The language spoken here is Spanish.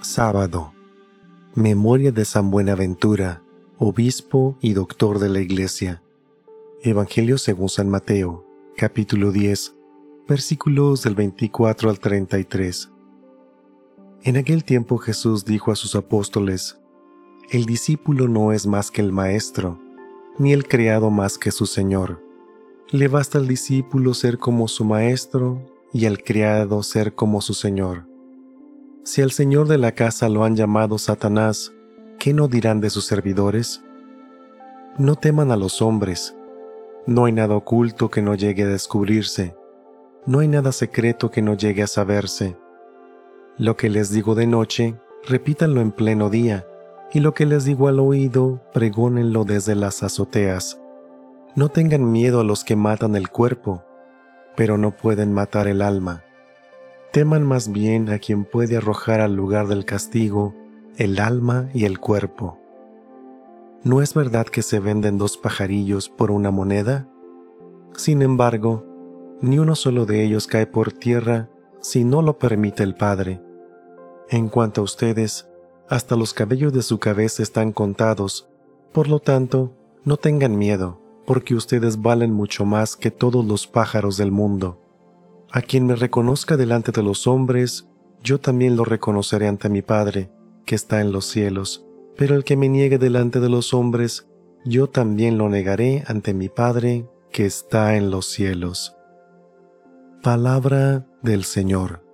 Sábado. Memoria de San Buenaventura, obispo y doctor de la Iglesia. Evangelio según San Mateo, capítulo 10, versículos del 24 al 33. En aquel tiempo Jesús dijo a sus apóstoles, El discípulo no es más que el maestro, ni el criado más que su Señor. Le basta al discípulo ser como su maestro y al criado ser como su Señor. Si al Señor de la casa lo han llamado Satanás, ¿qué no dirán de sus servidores? No teman a los hombres. No hay nada oculto que no llegue a descubrirse. No hay nada secreto que no llegue a saberse. Lo que les digo de noche, repítanlo en pleno día, y lo que les digo al oído, pregónenlo desde las azoteas. No tengan miedo a los que matan el cuerpo, pero no pueden matar el alma. Teman más bien a quien puede arrojar al lugar del castigo el alma y el cuerpo. ¿No es verdad que se venden dos pajarillos por una moneda? Sin embargo, ni uno solo de ellos cae por tierra si no lo permite el Padre. En cuanto a ustedes, hasta los cabellos de su cabeza están contados, por lo tanto, no tengan miedo, porque ustedes valen mucho más que todos los pájaros del mundo. A quien me reconozca delante de los hombres, yo también lo reconoceré ante mi Padre, que está en los cielos, pero el que me niegue delante de los hombres, yo también lo negaré ante mi Padre, que está en los cielos. Palabra del Señor.